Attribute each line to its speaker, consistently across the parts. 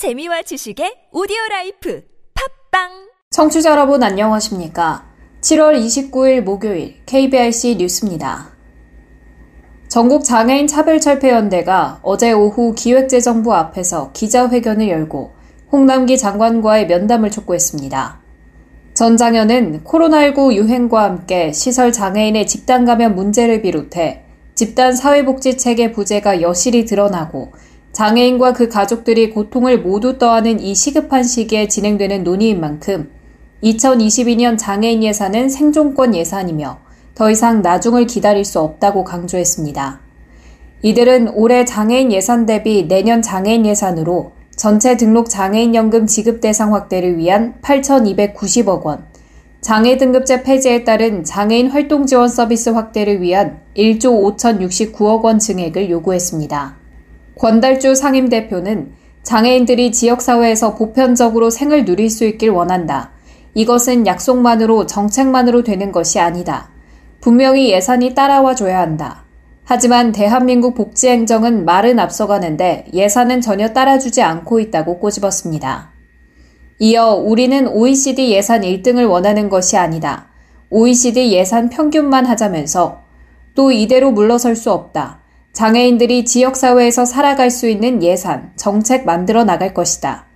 Speaker 1: 재미와 지식의 오디오 라이프 팝빵
Speaker 2: 청취자 여러분 안녕하십니까? 7월 29일 목요일 KBRC 뉴스입니다. 전국 장애인 차별철폐연대가 어제 오후 기획재정부 앞에서 기자회견을 열고 홍남기 장관과의 면담을 촉구했습니다. 전장연은 코로나19 유행과 함께 시설 장애인의 집단 감염 문제를 비롯해 집단 사회복지 체계 부재가 여실히 드러나고 장애인과 그 가족들이 고통을 모두 떠안은 이 시급한 시기에 진행되는 논의인 만큼 2022년 장애인 예산은 생존권 예산이며 더 이상 나중을 기다릴 수 없다고 강조했습니다. 이들은 올해 장애인 예산 대비 내년 장애인 예산으로 전체 등록 장애인 연금 지급 대상 확대를 위한 8,290억 원, 장애 등급제 폐지에 따른 장애인 활동 지원 서비스 확대를 위한 1조 5,069억 원 증액을 요구했습니다. 권달주 상임대표는 장애인들이 지역사회에서 보편적으로 생을 누릴 수 있길 원한다. 이것은 약속만으로 정책만으로 되는 것이 아니다. 분명히 예산이 따라와 줘야 한다. 하지만 대한민국 복지행정은 말은 앞서가는데 예산은 전혀 따라주지 않고 있다고 꼬집었습니다. 이어 우리는 OECD 예산 1등을 원하는 것이 아니다. OECD 예산 평균만 하자면서 또 이대로 물러설 수 없다. 장애인들이 지역사회에서 살아갈 수 있는 예산, 정책 만들어 나갈 것이다.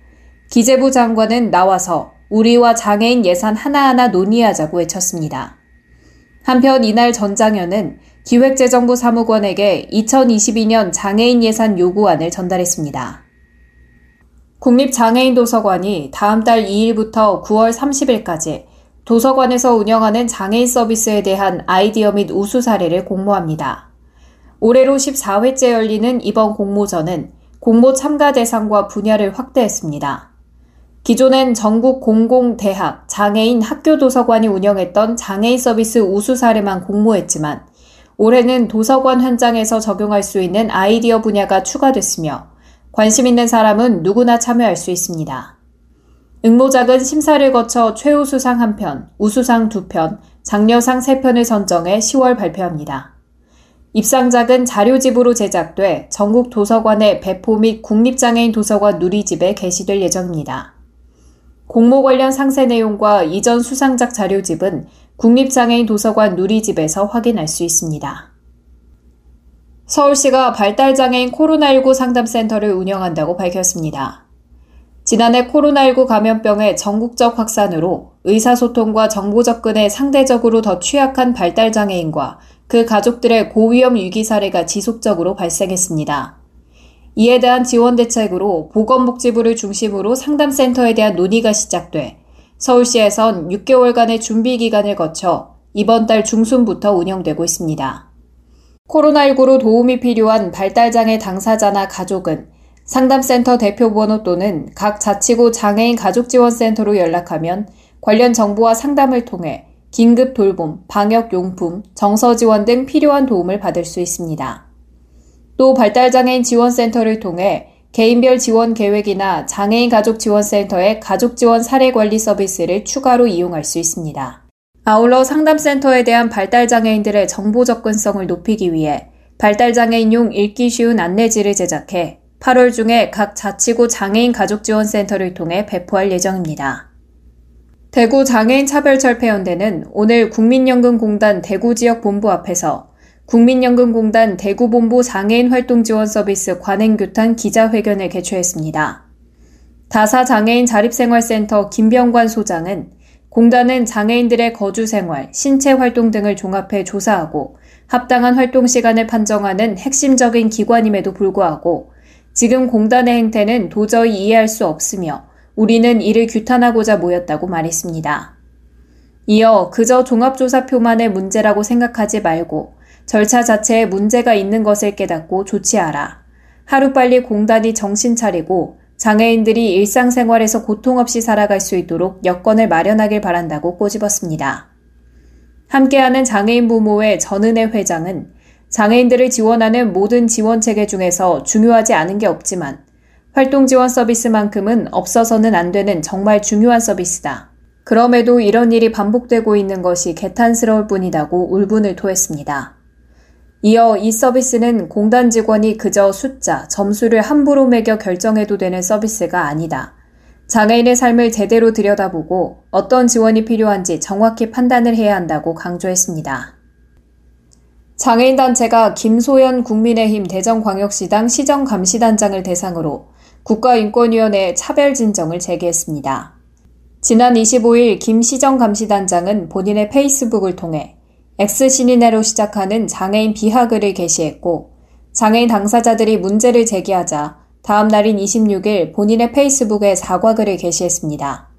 Speaker 2: 기재부 장관은 나와서 우리와 장애인 예산 하나하나 논의하자고 외쳤습니다. 한편 이날 전장현은 기획재정부 사무관에게 2022년 장애인 예산 요구안을 전달했습니다. 국립장애인도서관이 다음 달 2일부터 9월 30일까지 도서관에서 운영하는 장애인 서비스에 대한 아이디어 및 우수 사례를 공모합니다. 올해로 14회째 열리는 이번 공모전은 공모 참가 대상과 분야를 확대했습니다. 기존엔 전국 공공대학, 장애인 학교도서관이 운영했던 장애인 서비스 우수 사례만 공모했지만 올해는 도서관 현장에서 적용할 수 있는 아이디어 분야가 추가됐으며 관심 있는 사람은 누구나 참여할 수 있습니다. 응모작은 심사를 거쳐 최우수상 1편, 우수상 2편, 장려상 3편을 선정해 10월 발표합니다. 입상작은 자료집으로 제작돼 전국 도서관의 배포 및 국립장애인 도서관 누리집에 게시될 예정입니다. 공모 관련 상세 내용과 이전 수상작 자료집은 국립장애인 도서관 누리집에서 확인할 수 있습니다. 서울시가 발달장애인 코로나19 상담센터를 운영한다고 밝혔습니다. 지난해 코로나19 감염병의 전국적 확산으로 의사소통과 정보 접근에 상대적으로 더 취약한 발달장애인과 그 가족들의 고위험 위기 사례가 지속적으로 발생했습니다. 이에 대한 지원 대책으로 보건복지부를 중심으로 상담센터에 대한 논의가 시작돼 서울시에선 6개월간의 준비 기간을 거쳐 이번 달 중순부터 운영되고 있습니다. 코로나19로 도움이 필요한 발달장애 당사자나 가족은 상담센터 대표 번호 또는 각 자치구 장애인 가족지원센터로 연락하면 관련 정보와 상담을 통해 긴급 돌봄, 방역용품, 정서 지원 등 필요한 도움을 받을 수 있습니다. 또 발달장애인 지원센터를 통해 개인별 지원 계획이나 장애인 가족 지원센터의 가족 지원 사례 관리 서비스를 추가로 이용할 수 있습니다. 아울러 상담센터에 대한 발달장애인들의 정보 접근성을 높이기 위해 발달장애인용 읽기 쉬운 안내지를 제작해 8월 중에 각 자치구 장애인 가족지원센터를 통해 배포할 예정입니다. 대구 장애인 차별철폐연대는 오늘 국민연금공단 대구지역 본부 앞에서 국민연금공단 대구본부 장애인 활동지원 서비스 관행규탄 기자회견을 개최했습니다. 다사 장애인 자립생활센터 김병관 소장은 공단은 장애인들의 거주 생활, 신체 활동 등을 종합해 조사하고 합당한 활동 시간을 판정하는 핵심적인 기관임에도 불구하고 지금 공단의 행태는 도저히 이해할 수 없으며 우리는 이를 규탄하고자 모였다고 말했습니다. 이어 그저 종합조사표만의 문제라고 생각하지 말고 절차 자체에 문제가 있는 것을 깨닫고 조치하라. 하루빨리 공단이 정신 차리고 장애인들이 일상생활에서 고통 없이 살아갈 수 있도록 여건을 마련하길 바란다고 꼬집었습니다. 함께하는 장애인 부모의 전은혜 회장은 장애인들을 지원하는 모든 지원 체계 중에서 중요하지 않은 게 없지만 활동 지원 서비스만큼은 없어서는 안 되는 정말 중요한 서비스다. 그럼에도 이런 일이 반복되고 있는 것이 개탄스러울 뿐이다고 울분을 토했습니다. 이어 이 서비스는 공단 직원이 그저 숫자, 점수를 함부로 매겨 결정해도 되는 서비스가 아니다. 장애인의 삶을 제대로 들여다보고 어떤 지원이 필요한지 정확히 판단을 해야 한다고 강조했습니다. 장애인 단체가 김소연 국민의힘 대전광역시당 시정감시단장을 대상으로 국가인권위원회에 차별 진정을 제기했습니다. 지난 25일 김 시정 감시단장은 본인의 페이스북을 통해 X신인회로 시작하는 장애인 비하글을 게시했고 장애인 당사자들이 문제를 제기하자 다음 날인 26일 본인의 페이스북에 사과글을 게시했습니다.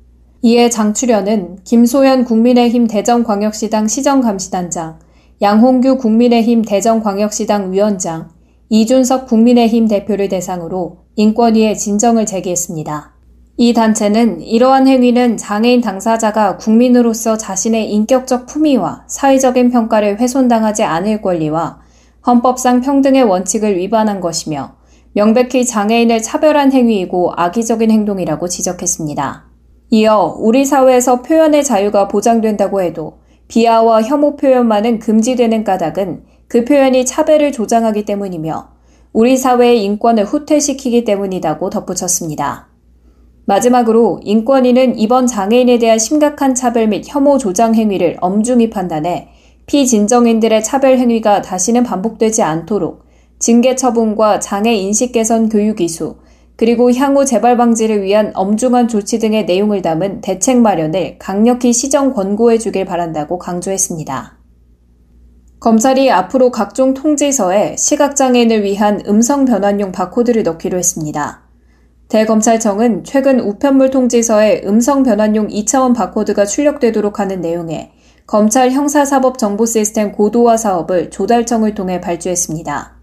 Speaker 2: 이에 장출연은 김소연 국민의힘 대전광역시당 시정감시단장, 양홍규 국민의힘 대전광역시당 위원장, 이준석 국민의힘 대표를 대상으로 인권위에 진정을 제기했습니다. 이 단체는 이러한 행위는 장애인 당사자가 국민으로서 자신의 인격적 품위와 사회적인 평가를 훼손당하지 않을 권리와 헌법상 평등의 원칙을 위반한 것이며 명백히 장애인을 차별한 행위이고 악의적인 행동이라고 지적했습니다. 이어 우리 사회에서 표현의 자유가 보장된다고 해도 비하와 혐오 표현만은 금지되는 까닭은 그 표현이 차별을 조장하기 때문이며 우리 사회의 인권을 후퇴시키기 때문이라고 덧붙였습니다. 마지막으로 인권위는 이번 장애인에 대한 심각한 차별 및 혐오 조장 행위를 엄중히 판단해 피진정인들의 차별 행위가 다시는 반복되지 않도록 징계 처분과 장애 인식 개선 교육 이수, 그리고 향후 재발 방지를 위한 엄중한 조치 등의 내용을 담은 대책 마련을 강력히 시정 권고해 주길 바란다고 강조했습니다. 검찰이 앞으로 각종 통지서에 시각장애인을 위한 음성 변환용 바코드를 넣기로 했습니다. 대검찰청은 최근 우편물 통지서에 음성 변환용 2차원 바코드가 출력되도록 하는 내용의 검찰 형사사법정보시스템 고도화 사업을 조달청을 통해 발주했습니다.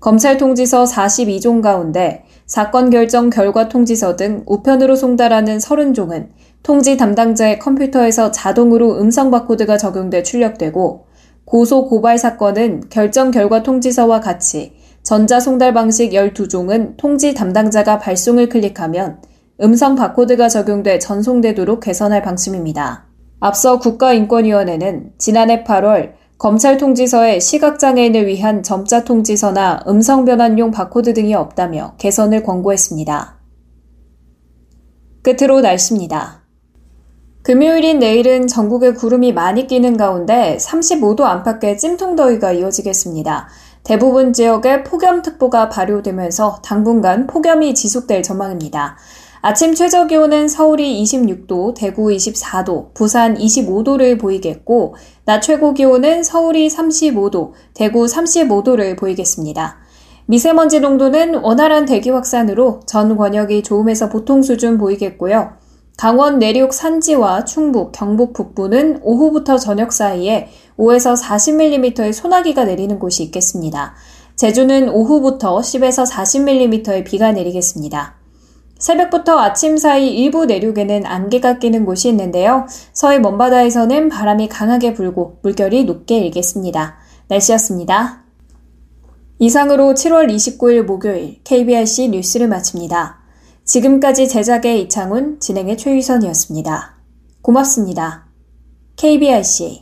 Speaker 2: 검찰 통지서 42종 가운데 사건 결정 결과 통지서 등 우편으로 송달하는 30종은 통지 담당자의 컴퓨터에서 자동으로 음성 바코드가 적용돼 출력되고 고소 고발 사건은 결정 결과 통지서와 같이 전자 송달 방식 12종은 통지 담당자가 발송을 클릭하면 음성 바코드가 적용돼 전송되도록 개선할 방침입니다. 앞서 국가인권위원회는 지난해 8월 검찰 통지서에 시각장애인을 위한 점자 통지서나 음성 변환용 바코드 등이 없다며 개선을 권고했습니다. 끝으로 날씨입니다. 금요일인 내일은 전국에 구름이 많이 끼는 가운데 35도 안팎의 찜통더위가 이어지겠습니다. 대부분 지역에 폭염특보가 발효되면서 당분간 폭염이 지속될 전망입니다. 아침 최저 기온은 서울이 26도, 대구 24도, 부산 25도를 보이겠고, 낮 최고 기온은 서울이 35도, 대구 35도를 보이겠습니다. 미세먼지 농도는 원활한 대기 확산으로 전 권역이 좋음에서 보통 수준 보이겠고요. 강원 내륙 산지와 충북, 경북 북부는 오후부터 저녁 사이에 5에서 40mm의 소나기가 내리는 곳이 있겠습니다. 제주는 오후부터 10에서 40mm의 비가 내리겠습니다. 새벽부터 아침 사이 일부 내륙에는 안개가 끼는 곳이 있는데요. 서해 먼바다에서는 바람이 강하게 불고 물결이 높게 일겠습니다. 날씨였습니다. 이상으로 7월 29일 목요일 KBRC 뉴스를 마칩니다. 지금까지 제작의 이창훈, 진행의 최유선이었습니다. 고맙습니다. KBRC